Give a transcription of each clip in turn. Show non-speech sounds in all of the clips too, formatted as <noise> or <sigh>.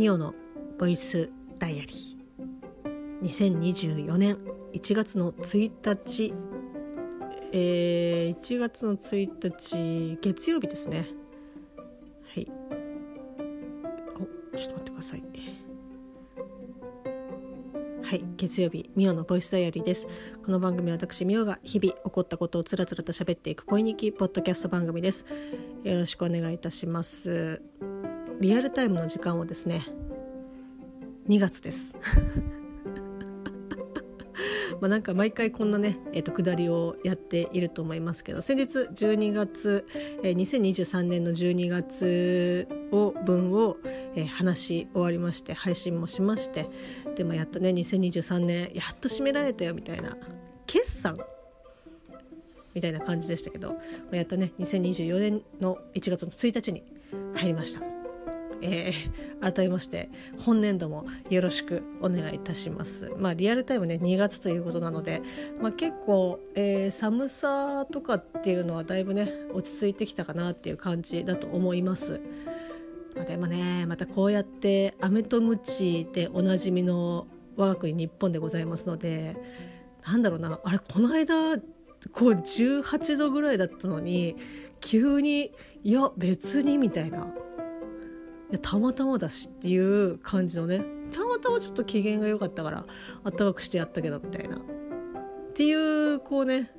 ミオのボイスダイアリー。2024年1月の1日えー、1月の1日月曜日ですね。はい。おちょっと待ってください。はい月曜日ミオのボイスダイアリーです。この番組は私ミオが日々起こったことをつらつらと喋っていく恋日記ポッドキャスト番組です。よろしくお願いいたします。リアルタイムの時間はですね2月です <laughs> まあなんか毎回こんなね、えー、と下りをやっていると思いますけど先日12月、えー、2023年の12月を分を、えー、話し終わりまして配信もしましてでもやっとね2023年やっと締められたよみたいな決算？みたいな感じでしたけど、まあ、やっとね2024年の1月の1日に入りました。えー、改めまして本年度もよろしくお願いいたします。まあリアルタイムね2月ということなので、まあ、結構、えー、寒さとかっていうのはだいぶね落ち着いてきたかなっていう感じだと思います。まあ、でもねまたこうやって飴とムチでおなじみの我が国日本でございますのでなんだろうなあれこの間こう18度ぐらいだったのに急にいや別にみたいないやたまたまだしっていう感じのね。たまたまちょっと機嫌が良かったからあったかくしてやったけどみたいな。っていうこうね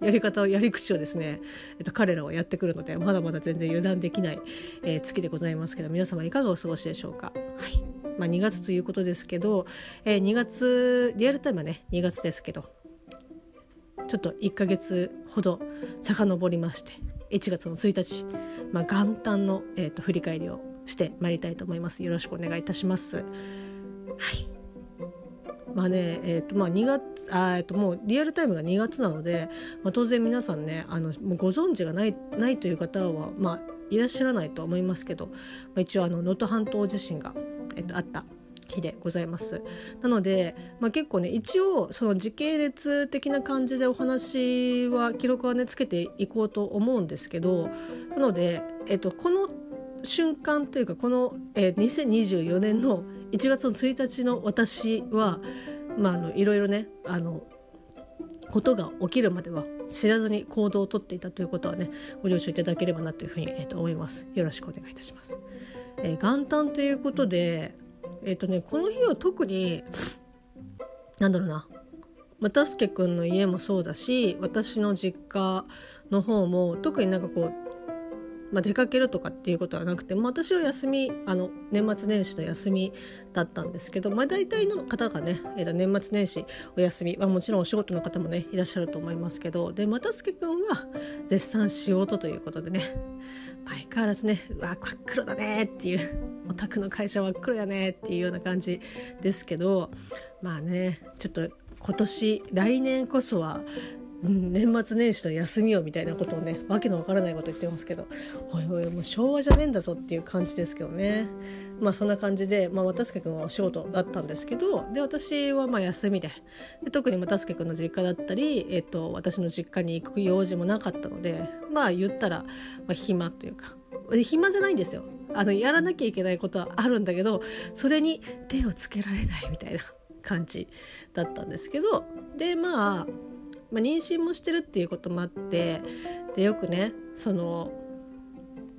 やり方をやり口をですね、えっと、彼らはやってくるのでまだまだ全然油断できない、えー、月でございますけど皆様いかがお過ごしでしょうか？はい。まあ、2月ということですけど、えー、2月リアルタイムはね2月ですけどちょっと1ヶ月ほど遡りまして1月の1日、まあ、元旦の、えーと振り返りをしてまいりたいと思います。よろしくお願いいたします。はい。まあね、えっ、ー、と、まあ2月、あえっ、と、もうリアルタイムが2月なので、まあ、当然皆さんね、あの、もうご存知がない、ないという方は、まあ、いらっしゃらないと思いますけど、まあ、一応、あの、能登半島地震が、えっ、と、あった日でございます。なので、まあ、結構ね一応その時系列的な感じでお話は記録はねつけていこうと思うんですけどなので、えっと、この瞬間というかこの、えー、2024年の1月の1日の私は、まあ、あのいろいろねあのことが起きるまでは知らずに行動をとっていたということはねご了承いただければなというふうに、えー、と思います。よろしくお願いいたします、えー、元旦ということでえっ、ー、とねこの日は特になんだろうな又助君の家もそうだし私の実家の方も特になんかこうまあ、出かけるとかっていうことはなくて、まあ、私は休みあの年末年始の休みだったんですけど、まあ、大体の方がね、えー、年末年始お休み、まあ、もちろんお仕事の方もねいらっしゃると思いますけどで又助君は絶賛仕事ということでね相変わらずねうわ真っ黒だねっていうお宅の会社真っ黒やねっていうような感じですけどまあねちょっと今年来年こそは年末年始の休みをみたいなことをねわけのわからないこと言ってますけどおいおいもう昭和じゃねえんだぞっていう感じですけどね。まあそんな感じで、まあ、渡助君はお仕事だったんですけどで私はまあ休みで。で特に渡助君の実家だったり、えっと、私の実家に行く用事もなかったのでまあ言ったら、まあ、暇というか。暇じゃないんですよ。あのやらなきゃいけないことはあるんだけどそれに手をつけられないみたいな感じだったんですけどでまあまあ、妊娠もしてるっていうこともあってでよくねその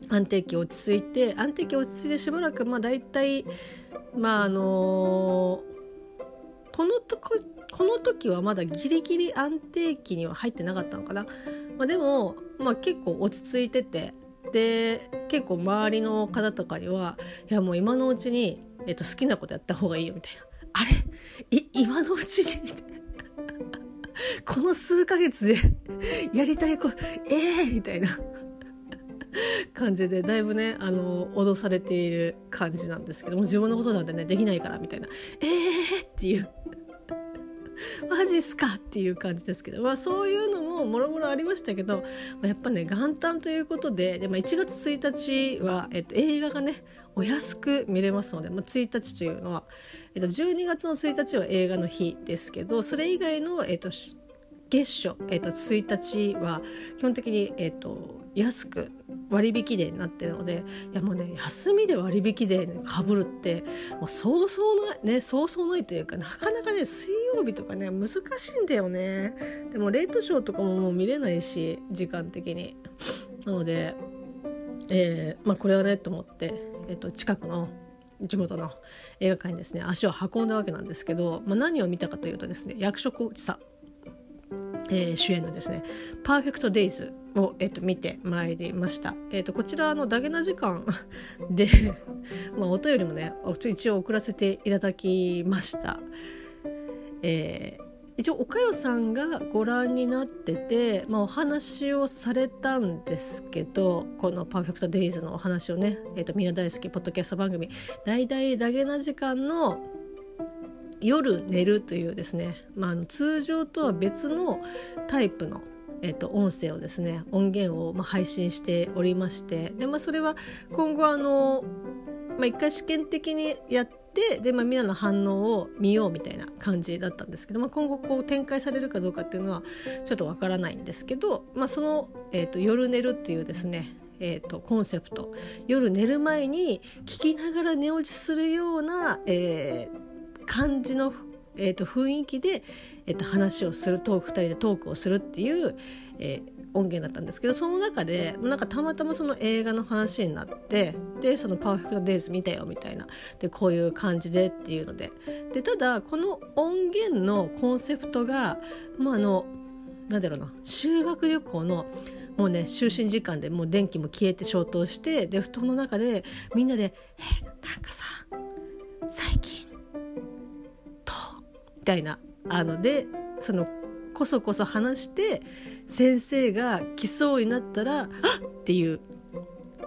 安定期落ち着いて安定期落ち着いてしばらくまあ大体まああのこのとここの時はまだギリギリ安定期には入ってなかったのかな、まあ、でも、まあ、結構落ち着いててで結構周りの方とかにはいやもう今のうちに、えっと、好きなことやった方がいいよみたいな。あれ？今のうちに？この数ヶ月で <laughs> やりたいことええー、みたいな <laughs> 感じでだいぶねあの脅されている感じなんですけども自分のことなんてねできないからみたいなええー、っていう。<laughs> マジっすかっていう感じですけど、まあ、そういうのももろもろありましたけど、やっぱね元旦ということでで、まあ、1月1日は、えっと、映画がねお安く見れますので、まあ、1日というのは、えっと、12月の1日は映画の日ですけどそれ以外の、えっと、月初、えっ、と1日は基本的に、えっ、と安く割引デーになってるのでいやもうね休みで割引デーかぶるってもうそうそうないねそうそうないというかなかなかね水曜日とかね難しいんだよね。でもレイトショーとかももう見れないし時間的に。なのでえー、まあこれはねと思って、えー、と近くの地元の映画館にですね足を運んだわけなんですけど、まあ、何を見たかというとですね役職さえー、主演のですね「パーフェクト・デイズを」えーと、見てまいりました、えーと、こちらのダゲな時間 <laughs> でまあ音よりもね一応送らせていただきました、えー、一応岡代さんがご覧になってて、まあ、お話をされたんですけどこの「パーフェクト・デイズのお話をね、えーと、みんな大好きポッドキャスト番組「大々ダゲな時間」の夜寝るというですね、まあ、通常とは別のタイプの、えー、と音声をですね音源をまあ配信しておりましてで、まあ、それは今後あの、まあ、一回試験的にやってで、まあ、みんなの反応を見ようみたいな感じだったんですけど、まあ、今後こう展開されるかどうかっていうのはちょっとわからないんですけど、まあ、その、えーと「夜寝る」っていうですねえーと、コンセプト。夜寝る前に聞きながら寝落ちするような、えー、感じの、えーと、雰囲気で、えーと、話をするトーク2人でトークをするっていう、えー、音源だったんですけどその中でなんかたまたまその映画の話になってでその「パーフェクト・デイズ見たよ」みたいなでこういう感じでっていうので。でただこの音源のコンセプトがまああのなんだろうな修学旅行のもうね就寝時間でもう電気も消えて消灯してで布団の中でみんなで「えなんかさ最近たいなあのでそのこそこそ話して先生が来そうになったら「あっ!」っていう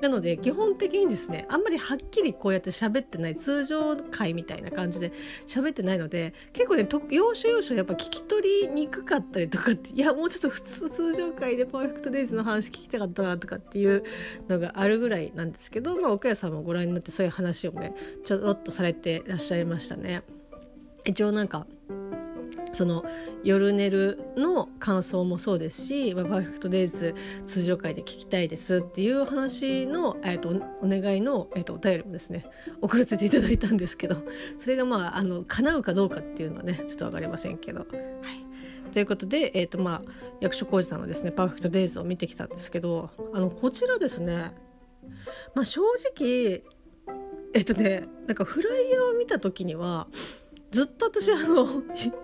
なので基本的にですねあんまりはっきりこうやって喋ってない通常会みたいな感じで喋ってないので結構ね要所要所やっぱ聞き取りにくかったりとかっていやもうちょっと普通通常会でパーフェクトデイズの話聞きたかったなとかっていうのがあるぐらいなんですけど、まあ、岡谷さんもご覧になってそういう話をねちょろっとされてらっしゃいましたね。一応なんかその夜寝るの感想もそうですし「パーフェクトデイズ通常会で聞きたいです」っていう話の、えーと、お願いの、えーと、お便りもですね送らせていただいたんですけどそれがまああの叶うかどうかっていうのはねちょっと分かりませんけど。はいということで、えーとまあ、役所広司さんのですね「パーフェクトデイズを見てきたんですけどあのこちらですね、まあ、正直えっ、とねなんかフライヤーを見た時にはずっと私あの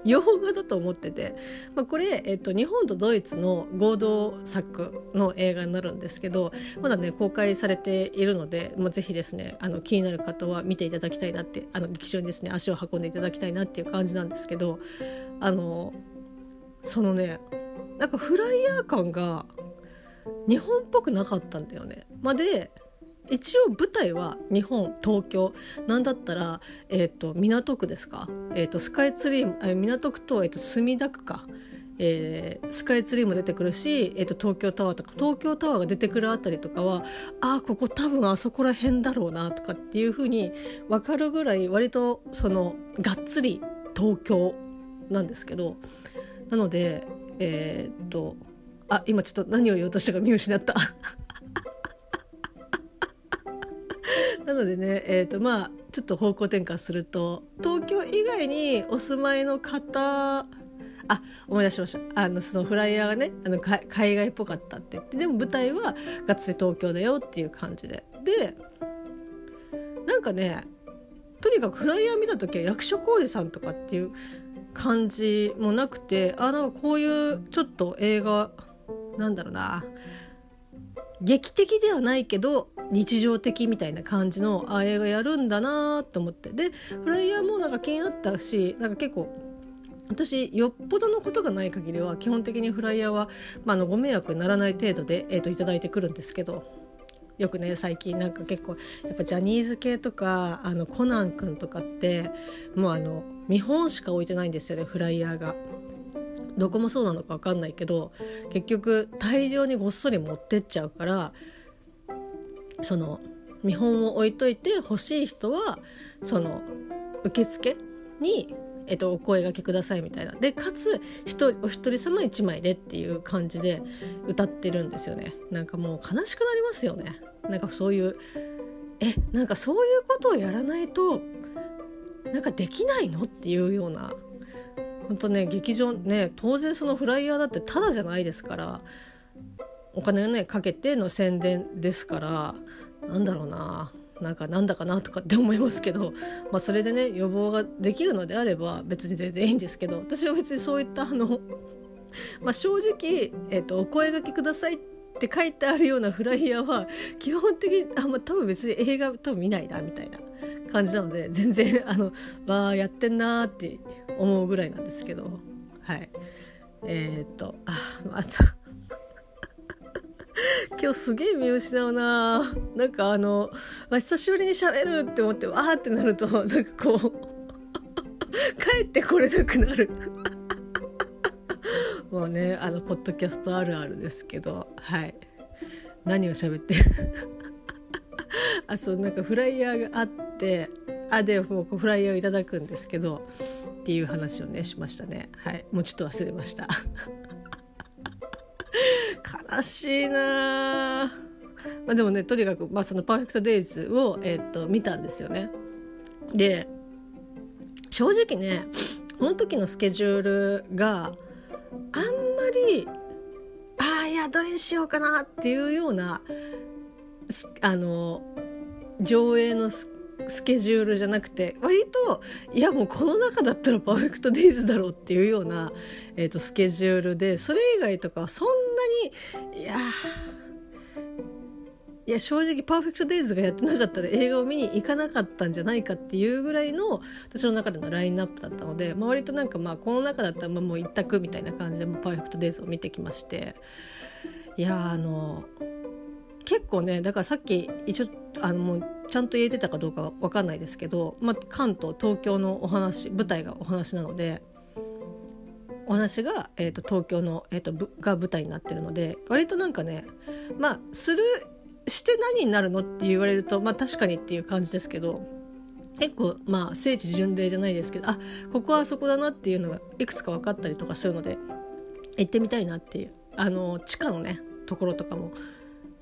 洋画だと思ってて、まあ、これ、えっと、日本とドイツの合同作の映画になるんですけどまだね公開されているので、まあ、ぜひですねあの気になる方は見ていただきたいなってあの劇場にですね足を運んでいただきたいなっていう感じなんですけどあのそのねなんかフライヤー感が日本っぽくなかったんだよね。まあ、で一応舞台は日本東京なんだったら、えーと、港区ですか、えーと、スカイツリー、えー、港区と,、えーと、墨田区か、えー、スカイツリーも出てくるし、えー、と東京タワーとか。東京タワーが出てくるあたりとかはああここ多分あそこら辺だろうなとかっていうふうに分かるぐらい割とそのがっつり東京なんですけど。なのでえっ、とあ今ちょっと何を言おうとしたか見失った。なのでね、えーとまあ、ちょっと方向転換すると東京以外にお住まいの方あ思い出しました。あのそのフライヤーがねあの海外っぽかったって。言ってでも舞台はがっつり東京だよっていう感じで。でなんかねとにかくフライヤー見た時は役所広司さんとかっていう感じもなくてあなんかこういうちょっと映画なんだろうな。劇的ではないけど日常的みたいな感じのあ映画やるんだなと思ってでフライヤーもなんか気になったしなんか結構私よっぽどのことがない限りは基本的にフライヤーは、まあ、のご迷惑にならない程度で、えーと、いいてくるんですけどよくね最近なんか結構やっぱジャニーズ系とかあのコナン君とかってもうあの見本しか置いてないんですよねフライヤーが。どこもそうなのか分かんないけど結局大量にごっそり持ってっちゃうからその見本を置いといて欲しい人はその受付にえっと、お声がけくださいみたいな。でかつお一人様1枚でっていう感じで歌ってるんですよね。なんかもう悲しくなりますよね。なんかそういうえなんかそういうことをやらないとなんかできないの？っていうような本当ね劇場ね当然そのフライヤーだってただじゃないですからお金をねかけての宣伝ですからなんだろうななんかなんだかなとかって思いますけど、まあ、それでね予防ができるのであれば別に全然いいんですけど私は別にそういったあのま正直、えーと「お声がけください」って書いてあるようなフライヤーは基本的にあん、まあ、多分別に映画多分見ないなみたいな。感じなので <laughs> 全然あのわあやってんなーって思うぐらいなんですけど。はい。えー、っとあまた。<laughs> 今日すげえ見失うななんかあの、まあ、久しぶりに喋るって思ってわーってなるとなんかこう <laughs> 帰ってこれなくなる。もうねあのポッドキャストあるあるですけど。はい。何を喋ってあそうなんかフライヤーがあってあでもうフライヤーをいただくんですけどっていう話をねしましたね。はい。もうちょっと忘れました。<laughs> 悲しいなまあ、でもねとにかく、まあ、その「パーフェクト・デイズを」えー、と見たんですよね。で正直ねこの時のスケジュールがあんまりああいやどれにしようかなっていうようなあの上映のスケジュールじゃなくて割といやもうこの中だったらパーフェクトデイズだろうっていうような、えーと、スケジュールでそれ以外とかはそんなにいやいや正直パーフェクトデイズがやってなかったら映画を見に行かなかったんじゃないかっていうぐらいの私の中でのラインナップだったので、まあ、割となんかまあこの中だったらまあもう一択みたいな感じでパーフェクトデイズを見てきまして。いやあの結構ねだからさっき一応あのもうちゃんと言えてたかどうかは分かんないですけど、まあ、関東東京のお話舞台がお話なのでお話が、えーと、東京の、えーと、が舞台になってるので割となんかねまあするして何になるのって言われるとまあ確かにっていう感じですけど結構まあ聖地巡礼じゃないですけどあここはそこだなっていうのがいくつか分かったりとかするので行ってみたいなっていうあの地下のねところとかも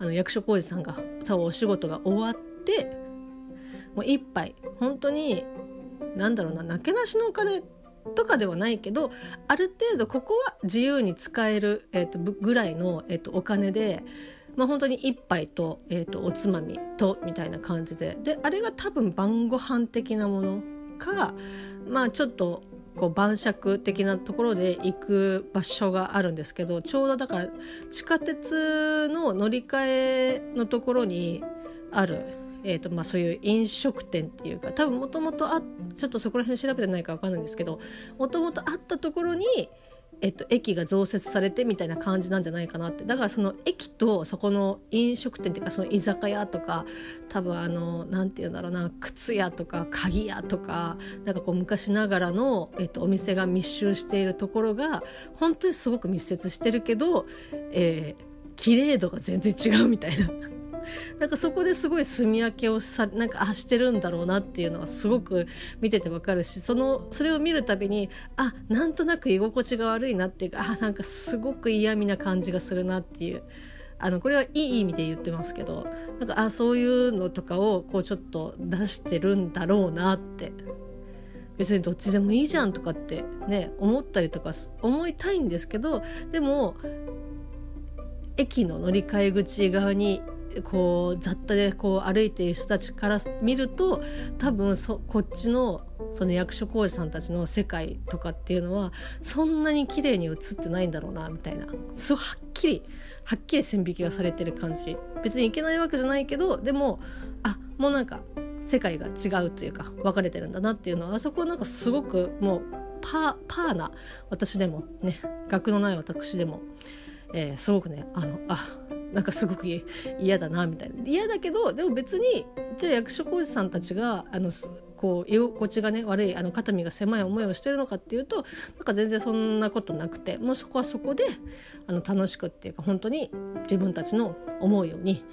あの役所広司さんが多分お仕事が終わってもう一杯本当に何だろうななけなしのお金とかではないけどある程度ここは自由に使える、えーと、ぐらいの、えーと、お金で、まあ、本当に一杯と,、えーとおつまみとみたいな感じで。であれが多分晩ご飯的なものかまあちょっとこう晩酌的なところで行く場所があるんですけどちょうどだから地下鉄の乗り換えのところにある、えーとまあ、そういう飲食店っていうか多分もともとちょっとそこら辺調べてないか分かんないんですけどもともとあったところにえっと、駅が増設されてみたいな感じなんじゃないかなってだからその駅とそこの飲食店っていうかその居酒屋とか多分あの何て言うんだろうな靴屋とか鍵屋とかなんかこう昔ながらの、えっと、お店が密集しているところが本当にすごく密接してるけど、えー、綺麗度が全然違うみたいな。なんかそこですごい住み分けをさなんかあしてるんだろうなっていうのはすごく見ててわかるしそのそれを見るたびにあなんとなく居心地が悪いなっていうかあなんかすごく嫌味な感じがするなっていう。あのこれはいい意味で言ってますけどなんかあそういうのとかをこうちょっと出してるんだろうなって別にどっちでもいいじゃんとかってね思ったりとか思いたいんですけどでも駅の乗り換え口側にこう雑多でこう歩いている人たちから見ると多分そこっちのその役所広司さんたちの世界とかっていうのはそんなに綺麗に映ってないんだろうなみたいな。すごはっきりはっきり線引きがされてる感じ。別にいけないわけじゃないけどでもあもうなんか世界が違うというか分かれてるんだなっていうのはあそこなんかすごくもうパーパーな私でもね学のない私でも、えー、すごくねあのあなんかすごく嫌だなみたいな。嫌だけどでも別にじゃあ役所広司さんたちがあのこう居心地がね悪いあの肩身が狭い思いをしてるのかっていうとなんか全然そんなことなくてもうそこはそこであの楽しくっていうか本当に自分たちの思うように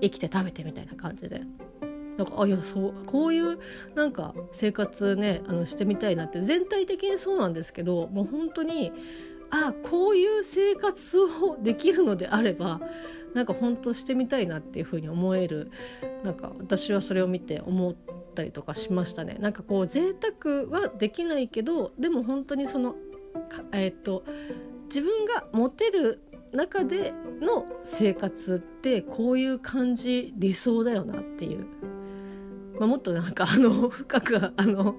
生きて食べてみたいな感じで。なんかあいやそうこういうなんか生活ねあのしてみたいなって全体的にそうなんですけどもう本当にあこういう生活をできるのであればなんか本当してみたいなっていうふうに思えるなんか私はそれを見て思ったりとかしましたね。なんかこう贅沢はできないけどでも本当にそのえっ、ー、と自分が持てる中での生活ってこういう感じ理想だよなっていう。まあ、もっとなんかあの <laughs> 深くあの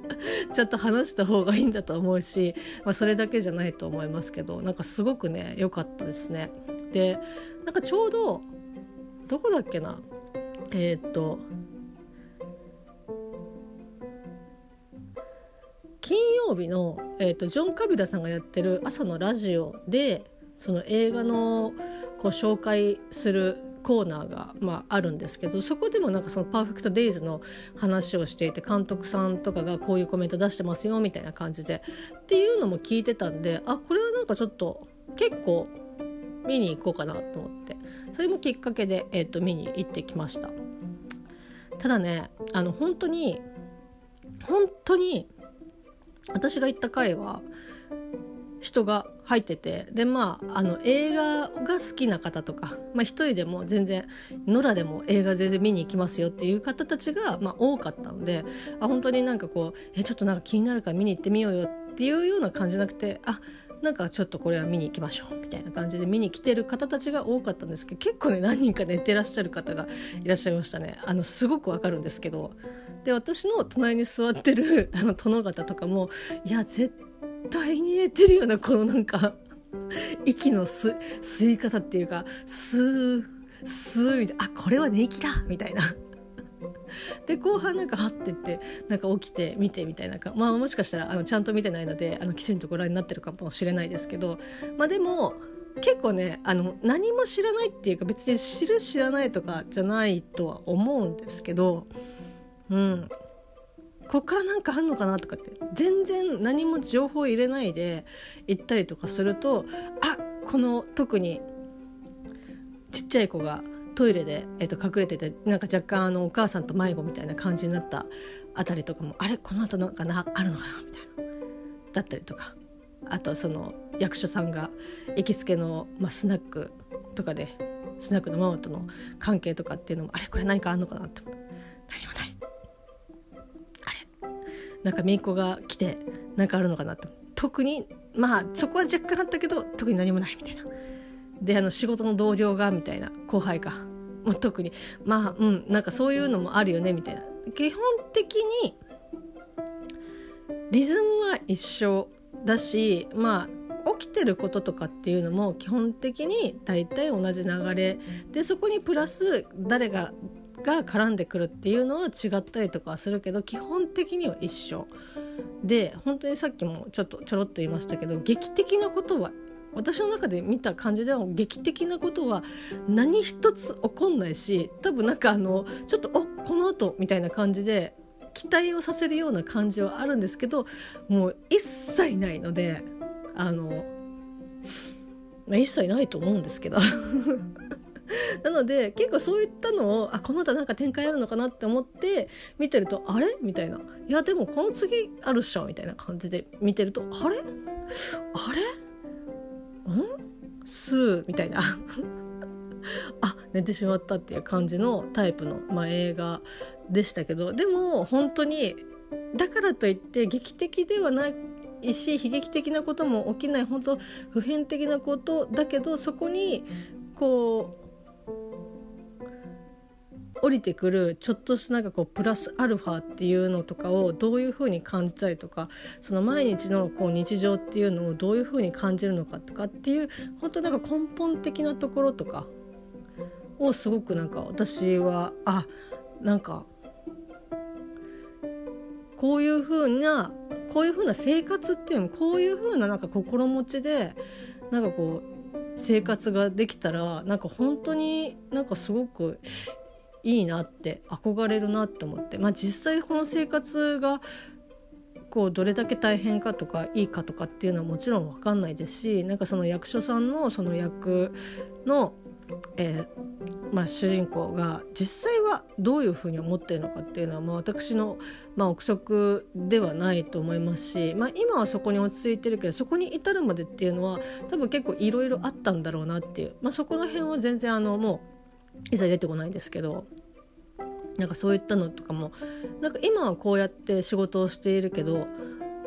ちゃんと話した方がいいんだと思うし、まあ、それだけじゃないと思いますけどなんかすごくね良かったですね。でなんかちょうどどこだっけな？えー、っと金曜日の、えーと、ジョン・カビラさんがやってる朝のラジオでその映画のこう紹介するコーナーが、まあ、あるんですけどそこでもなんかその「パーフェクト・デイズ」の話をしていて監督さんとかがこういうコメント出してますよみたいな感じで。っていうのも聞いてたんであこれはなんかちょっと結構見に行こうかなと思って。それもきっかけで、えーと、見に行ってきました。ただねあの本当に本当に私が行った回は人が入っててでまああの映画が好きな方とか、まあ、一人でも全然野良でも映画全然見に行きますよっていう方たちが、まあ、多かったのであ本当になんかこうえちょっとなんか気になるから見に行ってみようよっていうような感じじゃなくてあなんかちょっとこれは見に行きましょうみたいな感じで見に来てる方たちが多かったんですけど結構ね何人か寝てらっしゃる方がいらっしゃいましたね。あのすごくわかるんですけどで私の隣に座ってるあの殿方とかもいや絶対に寝てるようなこのなんか息の吸い方っていうか吸う吸うみたいなあこれは寝息だみたいな <laughs> で後半なんかはってってなんか起きて見てみたいなまあもしかしたらあのちゃんと見てないのであのきちんとご覧になってるかもしれないですけどまあでも結構ねあの何も知らないっていうか別に知る知らないとかじゃないとは思うんですけどうん。こっからなんかあんのかなとかって全然何も情報入れないで行ったりとかするとあこの特にちっちゃい子がトイレで、えー、と隠れててなんか若干あのお母さんと迷子みたいな感じになったあたりとかもあれこの後なんかなあるのかなみたいな。だったりとか。あとその役所さんが行きつけの、まあ、スナックとかでスナックのママとの関係とかっていうのもあれこれ何かあんのかなって。何もない。あれ。なんか姪っ子が来て何かあるのかなって。特にまあそこは若干あったけど特に何もないみたいな。であの仕事の同僚がみたいな後輩か。もう特に。まあうんなんかそういうのもあるよねみたいな。基本的にリズムは一緒だしまあ起きてることとかっていうのも基本的に大体同じ流れ。でそこにプラス誰がが絡んでくるっていうのは違ったりとかはするけど基本的には一緒。で本当にさっきもちょっとちょろっと言いましたけど劇的なことは私の中で見た感じでは劇的なことは何一つ起こんないし多分なんかあのちょっとおこの後みたいな感じで期待をさせるような感じはあるんですけどもう一切ないのであの、一切ないと思うんですけど。<laughs> なので結構そういったのをあこの後なんか展開あるのかなって思って見てるとあれ？みたいな。いやでもこの次あるっしょみたいな感じで見てるとあれ？あれ？ん？スーみたいな。<laughs> あ寝てしまったっていう感じのタイプの、まあ、映画でしたけど。でも本当にだからといって劇的ではないし悲劇的なことも起きない本当普遍的なことだけどそこにこう降りてくるちょっとしたなんかこうプラスアルファっていうのとかをどういうふうに感じたりとかその毎日のこう日常っていうのをどういうふうに感じるのかとかっていう本当なんか根本的なところとかをすごくなんか私はあなんかこういうふうなこういうふうな生活っていうのこういうふうななんか心持ちでなんかこう生活ができたらなんか本当になんかすごくいいなって憧れるなって思って。まあ実際この生活がこうどれだけ大変かとかいいかとかっていうのはもちろん分かんないですしなんかその役所さんのその役のえー、まあ、主人公が実際はどういうふうに思ってるのかっていうのは、まあ、私の、まあ、憶測ではないと思いますし、まあ、今はそこに落ち着いてるけどそこに至るまでっていうのは多分結構いろいろあったんだろうなっていう、まあ、そこら辺は全然あのもう一切出てこないんですけど。なんかそういったのとかもなんか今はこうやって仕事をしているけど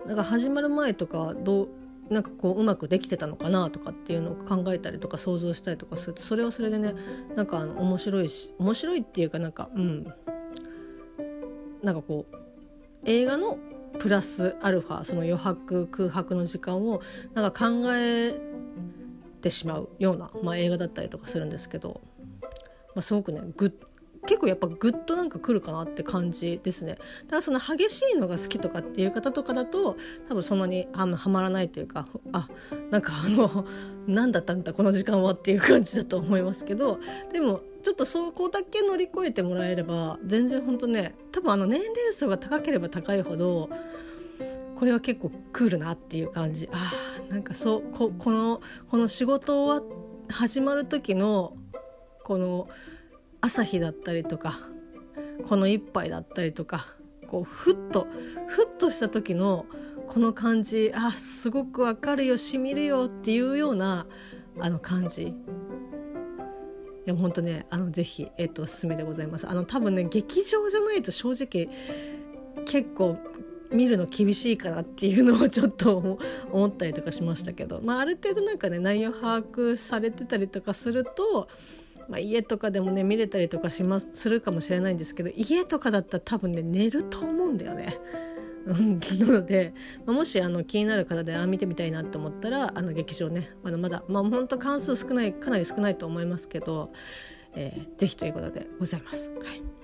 なんか始まる前とかどうなんかこううまくできてたのかなとかっていうのを考えたりとか想像したりとかするとそれはそれでねなんかあの面白いし面白いっていうかなんかうんなんかこう映画のプラスアルファその余白空白の時間をなんか考えてしまうような、まあ、映画だったりとかするんですけど、まあ、すごくねグッ結構やっぱグッとなんか来るかなって感じですね。だその激しいのが好きとかっていう方とかだと多分そんなにあはまらないというかあなんかあの <laughs> 何だったんだこの時間はっていう感じだと思いますけどでもちょっとそこだけ乗り越えてもらえれば全然ほんとね多分あの年齢層が高ければ高いほどこれは結構クールなっていう感じあなんかそうここのこの仕事は始まる時のこの朝日だったりとかこの一杯だったりとかこうふっとふっとした時のこの感じあすごくわかるよしみるよっていうようなあの感じ。いや本当ねあのぜひ、えっと、おすすめでございます。あの多分ね劇場じゃないと正直結構見るの厳しいかなっていうのをちょっと思ったりとかしましたけど、まあ、ある程度なんかね内容把握されてたりとかするとまあ、家とかでもね見れたりとかしますするかもしれないんですけど家とかだったら多分ね寝ると思うんだよね。<laughs> なので、ま、もしあの気になる方であ見てみたいなって思ったらあの劇場ねまだまだまあ本当関数少ないかなり少ないと思いますけど、えー、ぜひということでございます。はい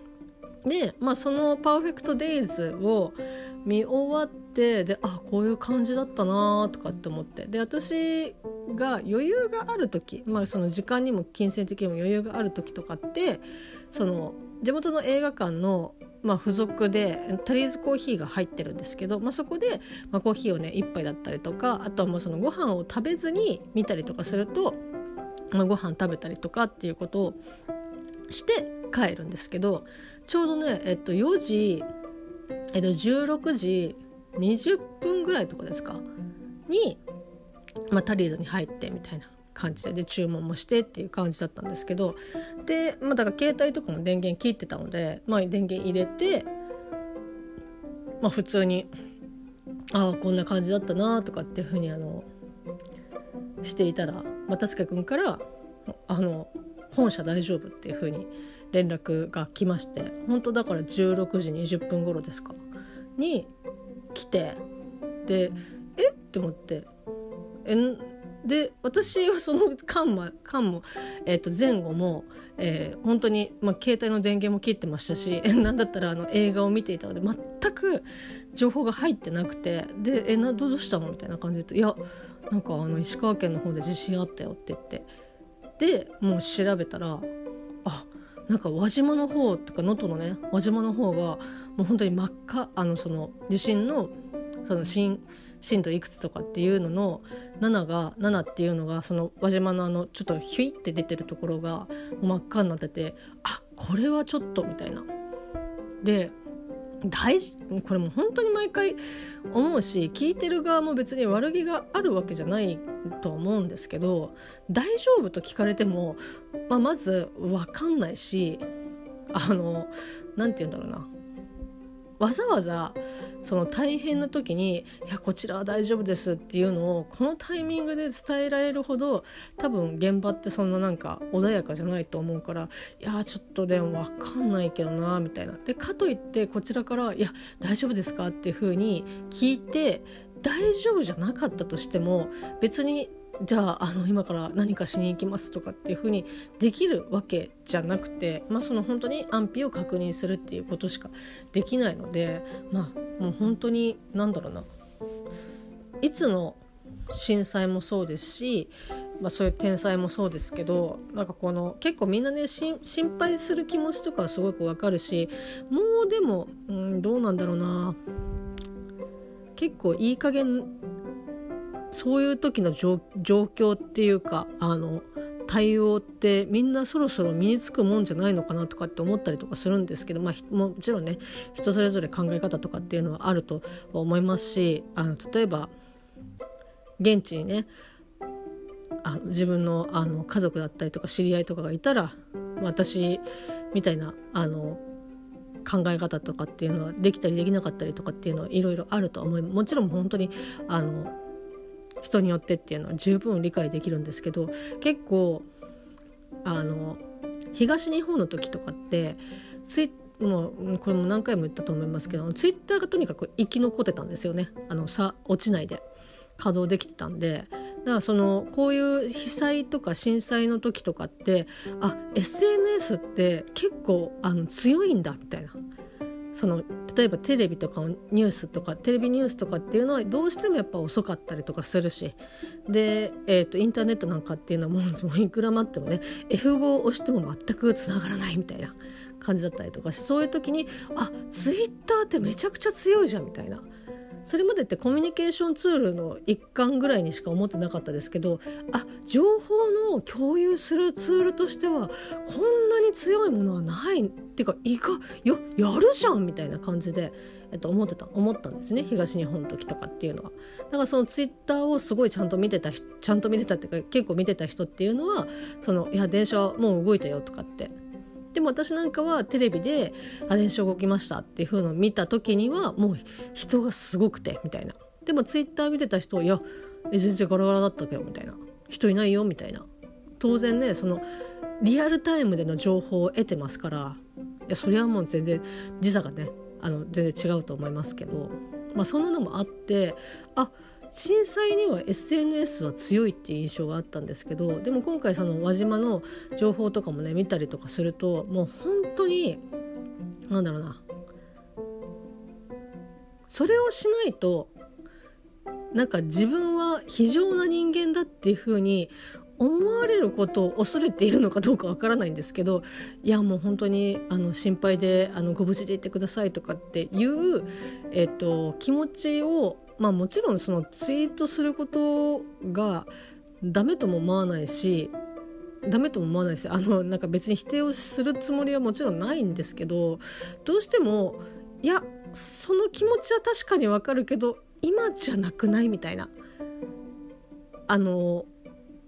で、まあ、その「パーフェクト・デイズ」を見終わってであこういう感じだったなとかって思って。で私が余裕がある時、まあ、その時間にも金銭的にも余裕がある時とかってその地元の映画館のまあ、付属でタリーズコーヒーが入ってるんですけど、まあ、そこで、まあ、コーヒーをね1杯だったりとかあとはもうそのご飯を食べずに見たりとかすると、まあ、ご飯食べたりとかっていうことをして帰るんですけどちょうどね、えっと、4時、えっと、16時20分ぐらいとかですか？に、まあ、タリーズに入ってみたいな感じで。で注文もしてっていう感じだったんですけど。で、まあ、だから携帯とかも電源切ってたので、まあ、電源入れて、まあ、普通にああこんな感じだったなとかっていうふうにあのしていたら、まあ、確か君からあの本社大丈夫っていうふうに連絡が来まして。本当だから16時20分頃ですか？に来てでえ？って思って。えで私はその間も間も、えー、と前後も、えー、本当に、まあ、携帯の電源も切ってましたし何だったらあの映画を見ていたので全く情報が入ってなくてで「えなどうしたの?」みたいな感じで言うと「いやなんかあの石川県の方で地震あったよ」って言って。でもう調べたらあなんか輪島の方とか能登のね輪島の方がもう本当に真っ赤あのその地震のその震震度いくつとかっていうのの7が7っていうのがその輪島のあのちょっとヒュイって出てるところが真っ赤になっててあこれはちょっとみたいな。で大事これも本当に毎回思うし聞いてる側も別に悪気があるわけじゃないと思うんですけど大丈夫と聞かれても、まあ、まず分かんないしあの何て言うんだろうな。わざわざその大変な時に「いやこちらは大丈夫です」っていうのをこのタイミングで伝えられるほど多分現場ってそんななんか穏やかじゃないと思うから「いやちょっとでも分かんないけどな」みたいな。でかといってこちらから「いや大丈夫ですか?」っていうふうに聞いて大丈夫じゃなかったとしても別にじゃああの今から何かしに行きますとかっていうふうにできるわけじゃなくて、まあ、その本当に安否を確認するっていうことしかできないのでまあもう本当に何だろうな。いつの震災もそうですし、まあ、そういう天災もそうですけどなんかこの結構みんなね心配する気持ちとかはすごくわかるしもうでも、うん、どうなんだろうな。結構いい加減そういう時の状況っていうかあの対応ってみんなそろそろ身につくもんじゃないのかなとかって思ったりとかするんですけど、まあ、もちろんね人それぞれ考え方とかっていうのはあると思いますしあの例えば現地にねあの自分のあの家族だったりとか知り合いとかがいたら私みたいなあの考え方とかっていうのはできたりできなかったりとかっていうのはいろいろあると思いもちろん本当にあの人によってっていうのは十分理解できるんですけど結構あの東日本の時とかってツイもうこれも何回も言ったと思いますけどツイッターがとにかく生き残ってたんですよね。あのさ落ちないで。稼働できてたんで。だからそのこういう被災とか震災の時とかってあ SNS って結構あの強いんだみたいな。その例えばテレビとかニュースとかテレビニュースとかっていうのはどうしてもやっぱ遅かったりとかするしで、えーと、インターネットなんかっていうのはもういくら待ってもね F5 を押しても全くつながらないみたいな感じだったりとかしそういう時にあツイッターってめちゃくちゃ強いじゃんみたいな。それまでってコミュニケーションツールの一環ぐらいにしか思ってなかったですけどあ情報の共有するツールとしてはこんなに強いものはないっていうかいかややるじゃんみたいな感じで。えっと、思ってた思ったんですね東日本の時とかっていうのはだからそのツイッターをすごいちゃんと見てたちゃんと見てたっていうか結構見てた人っていうのはそのいや電車もう動いたよとかってでも私なんかはテレビで「あ電車動きました」っていう風のを見た時にはもう人がすごくてみたいな。でもツイッター見てた人は「いや全然ガラガラだったけど」みたいな「人いないよ」みたいな。当然ねそのリアルタイムでの情報を得てますからいやそれはもう全然時差がねあの全然違うと思いますけど、まあ、そんなのもあってあ震災には SNS は強いっていう印象があったんですけどでも今回その輪島の情報とかもね見たりとかするともう本当になんだろうなそれをしないとなんか自分は非常な人間だっていうふうに思われることを恐れているのかどうかわからないんですけどいやもう本当にあの心配であのご無事でいてくださいとかっていう、えっと、気持ちを、まあ、もちろんそのツイートすることがダメとも思わないしダメとも思わないしあのなんか別に否定をするつもりはもちろんないんですけどどうしてもいやその気持ちは確かにわかるけど今じゃなくないみたいな。あの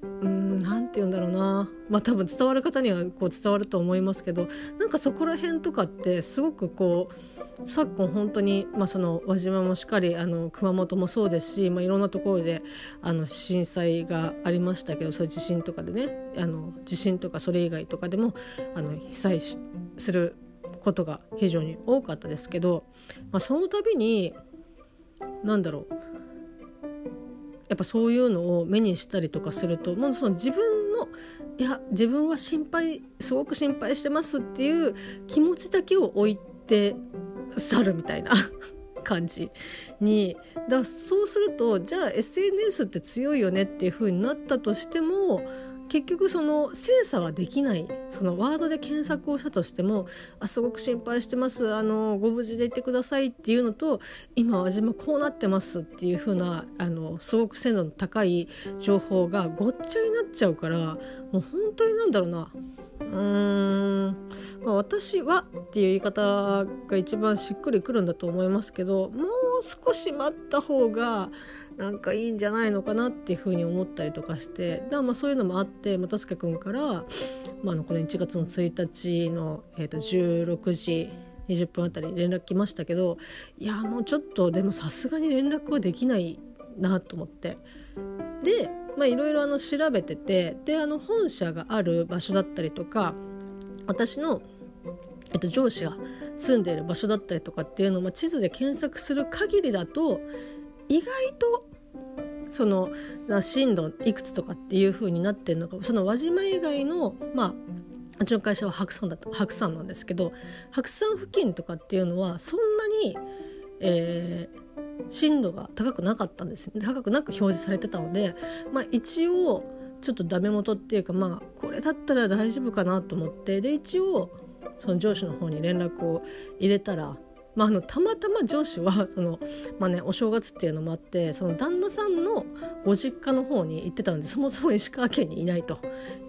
うん何て言うんだろうな。まあ多分伝わる方にはこう伝わると思いますけどなんかそこら辺とかってすごくこう昨今本当に、まあ、その輪島もしっかりあの熊本もそうですし、まあ、いろんなところであの震災がありましたけどそういう地震とかでねあの地震とかそれ以外とかでもあの被災することが非常に多かったですけど、まあ、その度に何だろう。やっぱそういうのを目にしたりとかするともうその自分のいや自分は心配すごく心配してますっていう気持ちだけを置いて去るみたいな <laughs> 感じに。だそうするとじゃあ SNS って強いよねっていう風になったとしても結局その精査はできないそのワードで検索をしたとしてもあすごく心配してますあのご無事でいてくださいっていうのと今は自分こうなってますっていう風なあのすごく精度の高い情報がごっちゃになっちゃうからもう本当になんだろうな。うーん、まあ、私はっていう言い方が一番しっくりくるんだと思いますけどもう少し待った方がなんかいいんじゃないのかなっていうふうに思ったりとかしてだまあそういうのもあって又助君から、まあ、のこの1月の1日の、えー、と16時20分あたり連絡来ましたけどいやもうちょっとでもさすがに連絡はできないなと思って。でいろいろ調べててであの本社がある場所だったりとか私のえっと、上司が住んでいる場所だったりとかっていうのを、地図で検索する限りだと意外とその震度いくつとかっていう風になってるのかその輪島以外のまあうちの会社は白山だ白山なんですけど白山付近とかっていうのはそんなに、えー、震度が高くなかったんです高くなく表示されてたので、まあ、一応ちょっとダメ元っていうかまあこれだったら大丈夫かなと思ってで一応その上司の方に連絡を入れたらまあ、あのたまたま上司は <laughs> その、まあね、お正月っていうのもあってその旦那さんのご実家の方に行ってたのでそもそも石川県にいないと。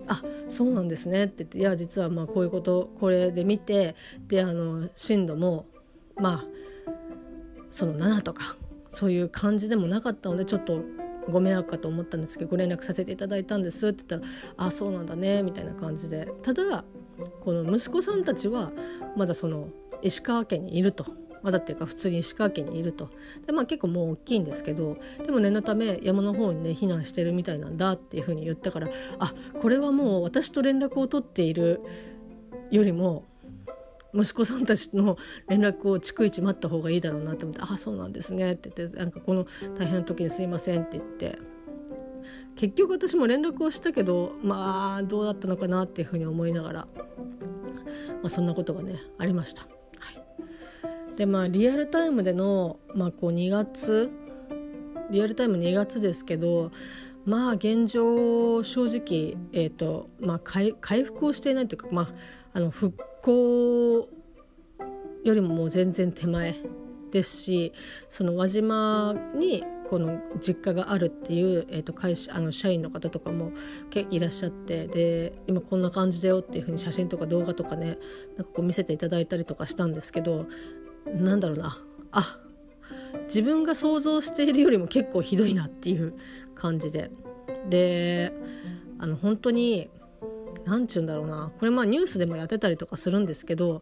あそうなんですね」って言って「いや実はまあこういうことこれで見てであの震度もまあその7とかそういう感じでもなかったのでちょっとご迷惑かと思ったんですけどご連絡させていただいたんですって言ったら「あそうなんだね」みたいな感じで。ただこの息子さんたちはまだその石川県にいると。まだっていうか普通に石川県にいるとで、まあ、結構もう大きいんですけどでも念のため山の方にね避難してるみたいなんだっていうふうに言ったからあこれはもう私と連絡を取っているよりも息子さんたちの連絡を逐一待った方がいいだろうなと思って「あそうなんですね」って言ってなんかこの大変な時にすいませんって言って結局私も連絡をしたけどまあどうだったのかなっていうふうに思いながら、まあ、そんなことがねありました。でまあリアルタイムでの、まあ、こう2月リアルタイム2月ですけどまあ現状正直、えーとまあ回、復をしていないというか、まあ、あの復興よりももう全然手前ですしその輪島にこの実家があるっていう、えー、と会社あの社員の方とかもいらっしゃってで今こんな感じだよっていうふうに写真とか動画とかねなんかこう見せていただいたりとかしたんですけどなんだろうな。あ自分が想像しているよりも結構ひどいなっていう感じで。であの本当に何ちゅうんだろうな。これまあニュースでもやってたりとかするんですけど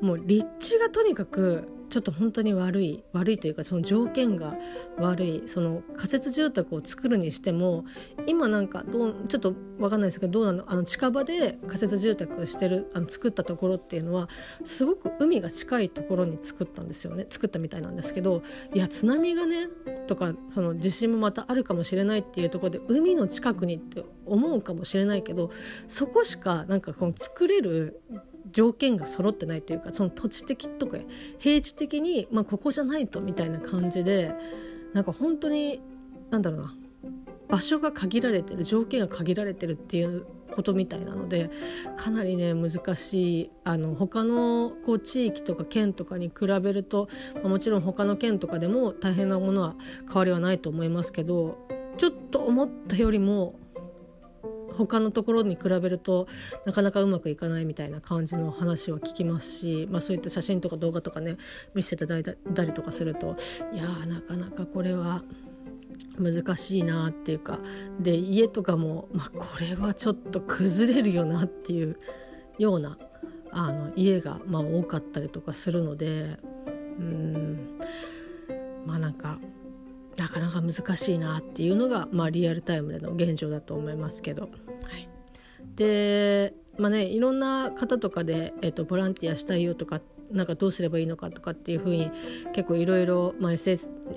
もう立地がとにかくちょっと本当に悪い悪いというかその条件が悪い。その仮設住宅を作るにしても今なんかどうちょっと分かんないですけどどうなのあの近場で仮設住宅してるあの作ったところっていうのはすごく海が近いところに作ったんですよね。作ったみたいなんですけどいや津波がねとかその地震もまたあるかもしれないっていうところで海の近くにって思うかもしれないけどそこしかなんかこの作れる条件が揃ってないというかその土地的とか平地的に、まあ、ここじゃないとみたいな感じでなんか本当になんだろうな場所が限られてる条件が限られてるっていうことみたいなのでかなりね難しい。あの他のこう地域とか県とかに比べると、もちろん他の県とかでも大変なものは変わりはないと思いますけどちょっと思ったよりも他のところに比べるとなかなかうまくいかないみたいな感じの話は聞きますし、まあ、そういった写真とか動画とかね見せていただいたりとかするといやーなかなかこれは難しいなっていうかで家とかも、まあ、これはちょっと崩れるよなっていうようなあの家がまあ多かったりとかするのでうん。まあなんかなかなか難しいなっていうのが、まあ、リアルタイムでの現状だと思いますけど。はい、でまあねいろんな方とかで、えーと、ボランティアしたいよとかなんかどうすればいいのかとかっていうふうに結構いろいろ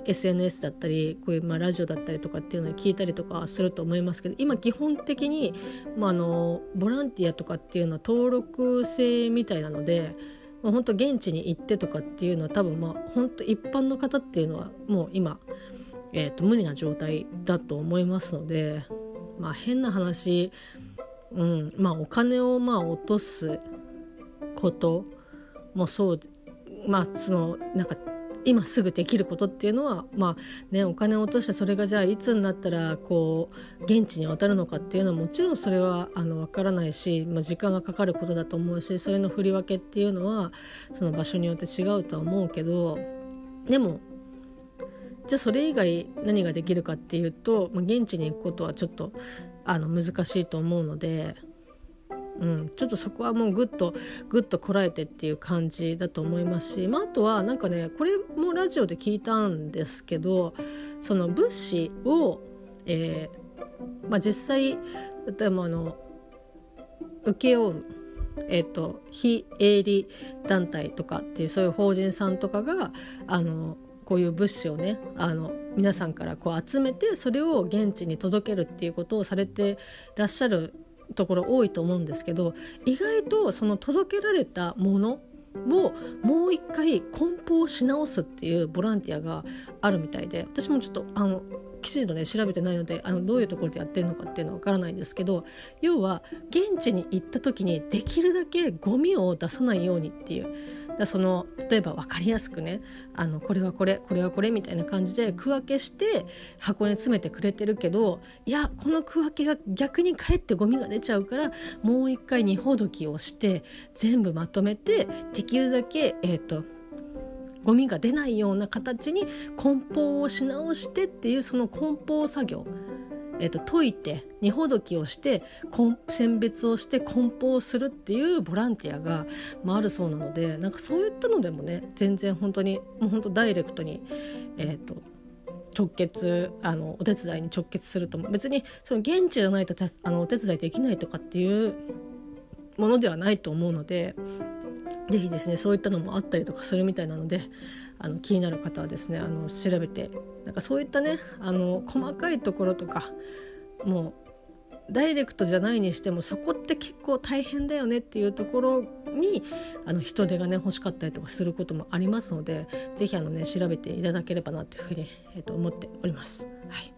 SNS だったりこういうまあラジオだったりとかっていうのに聞いたりとかすると思いますけど今基本的に、まあ、あのボランティアとかっていうのは登録制みたいなので。まあ、本当現地に行ってとかっていうのは多分まあ本当一般の方っていうのはもう今えーと、無理な状態だと思いますので、まあ、変な話、うんまあ、お金をまあ落とすこともそうまあそのなんか今すぐできることっていうのは、まあね、お金を落としてそれがじゃあいつになったらこう現地に渡るのかっていうのはもちろんそれはあの分からないし、まあ、時間がかかることだと思うしそれの振り分けっていうのはその場所によって違うとは思うけどでもじゃあそれ以外何ができるかっていうと、まあ、現地に行くことはちょっとあの難しいと思うので、うん、ちょっとそこはもうぐっとぐっとこらえてっていう感じだと思いますし、まあ、あとはなんかねこれもラジオで聞いたんですけどその物資を、えーまあ、実際例えばあの請け負うえーと非営利団体とかっていうそういう法人さんとかがあのこういう物資をねあの皆さんからこう集めてそれを現地に届けるっていうことをされてらっしゃるところ多いと思うんですけど意外とその届けられたものをもう一回梱包し直すっていうボランティアがあるみたいで私もちょっとあのきちんとね調べてないのであのどういうところでやってるのかっていうのは分からないんですけど要は現地に行った時にできるだけゴミを出さないようにっていうだその例えば分かりやすくねあのこれはこれこれはこれみたいな感じで区分けして箱に詰めてくれてるけどいやこの区分けが逆にかえってゴミが出ちゃうからもう一回二ほどきをして全部まとめてできるだけえっ、ー、とゴミが出ないような形に梱包をし直してっていうその梱包作業。えーと、解いて荷ほどきをして選別をして梱包するっていうボランティアが、まあ、あるそうなのでなんかそういったのでもね全然本当にもう本当ダイレクトに、えーと、直結あのお手伝いに直結すると別にその現地じゃないとあのお手伝いできないとかっていうものではないと思うので是非ですねそういったのもあったりとかするみたいなのであの気になる方はですねあの調べてなんかそういったねあの細かいところとかもうダイレクトじゃないにしてもそこって結構大変だよねっていうところにあの人手がね欲しかったりとかすることもありますので是非あのね調べていただければなというふうに、えー、と思っております。はい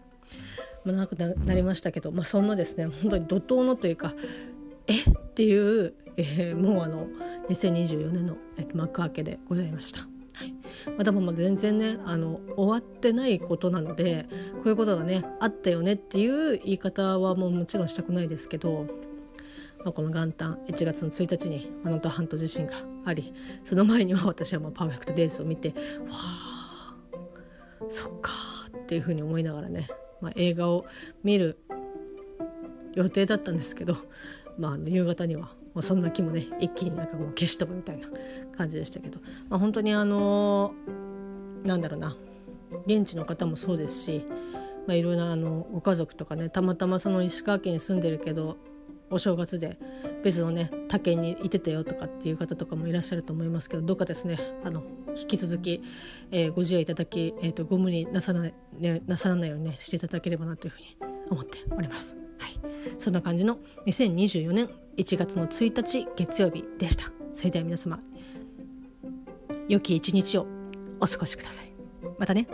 まあ、長くなりましたけど、まあ、そんなですね本当に怒涛のというかえ？っていう、えー、もうあの2024年の、えー、幕開けでございました。はい、まだまだ全然ねあの終わってないことなのでこういうことがねあったよねっていう言い方はもうもちろんしたくないですけど、まあ、この元旦1月の1日に能登半島地震がありその前には私はまあパーフェクトデイズを見てわあそっかっていうふうに思いながらね、まあ、映画を見る予定だったんですけどまあ、あの夕方には、まあ、そんな気もね一気になんかもう消し飛ぶみたいな感じでしたけど、まあ、本当にあのー、なんだろうな。現地の方もそうですし、まあ、いろいろなあのご家族とかねたまたまその石川県に住んでるけどお正月で別のね他県にいてたよとかっていう方とかもいらっしゃると思いますけどどうかですね。あの引き続き、えー、ご自愛いただき、えーと、ご無理なさらない、ね、なさらないようにねしていただければなというふうに思っております。はい、そんな感じの2024年1月の1日月曜日でした。それでは皆様良き一日をお過ごしください。またね。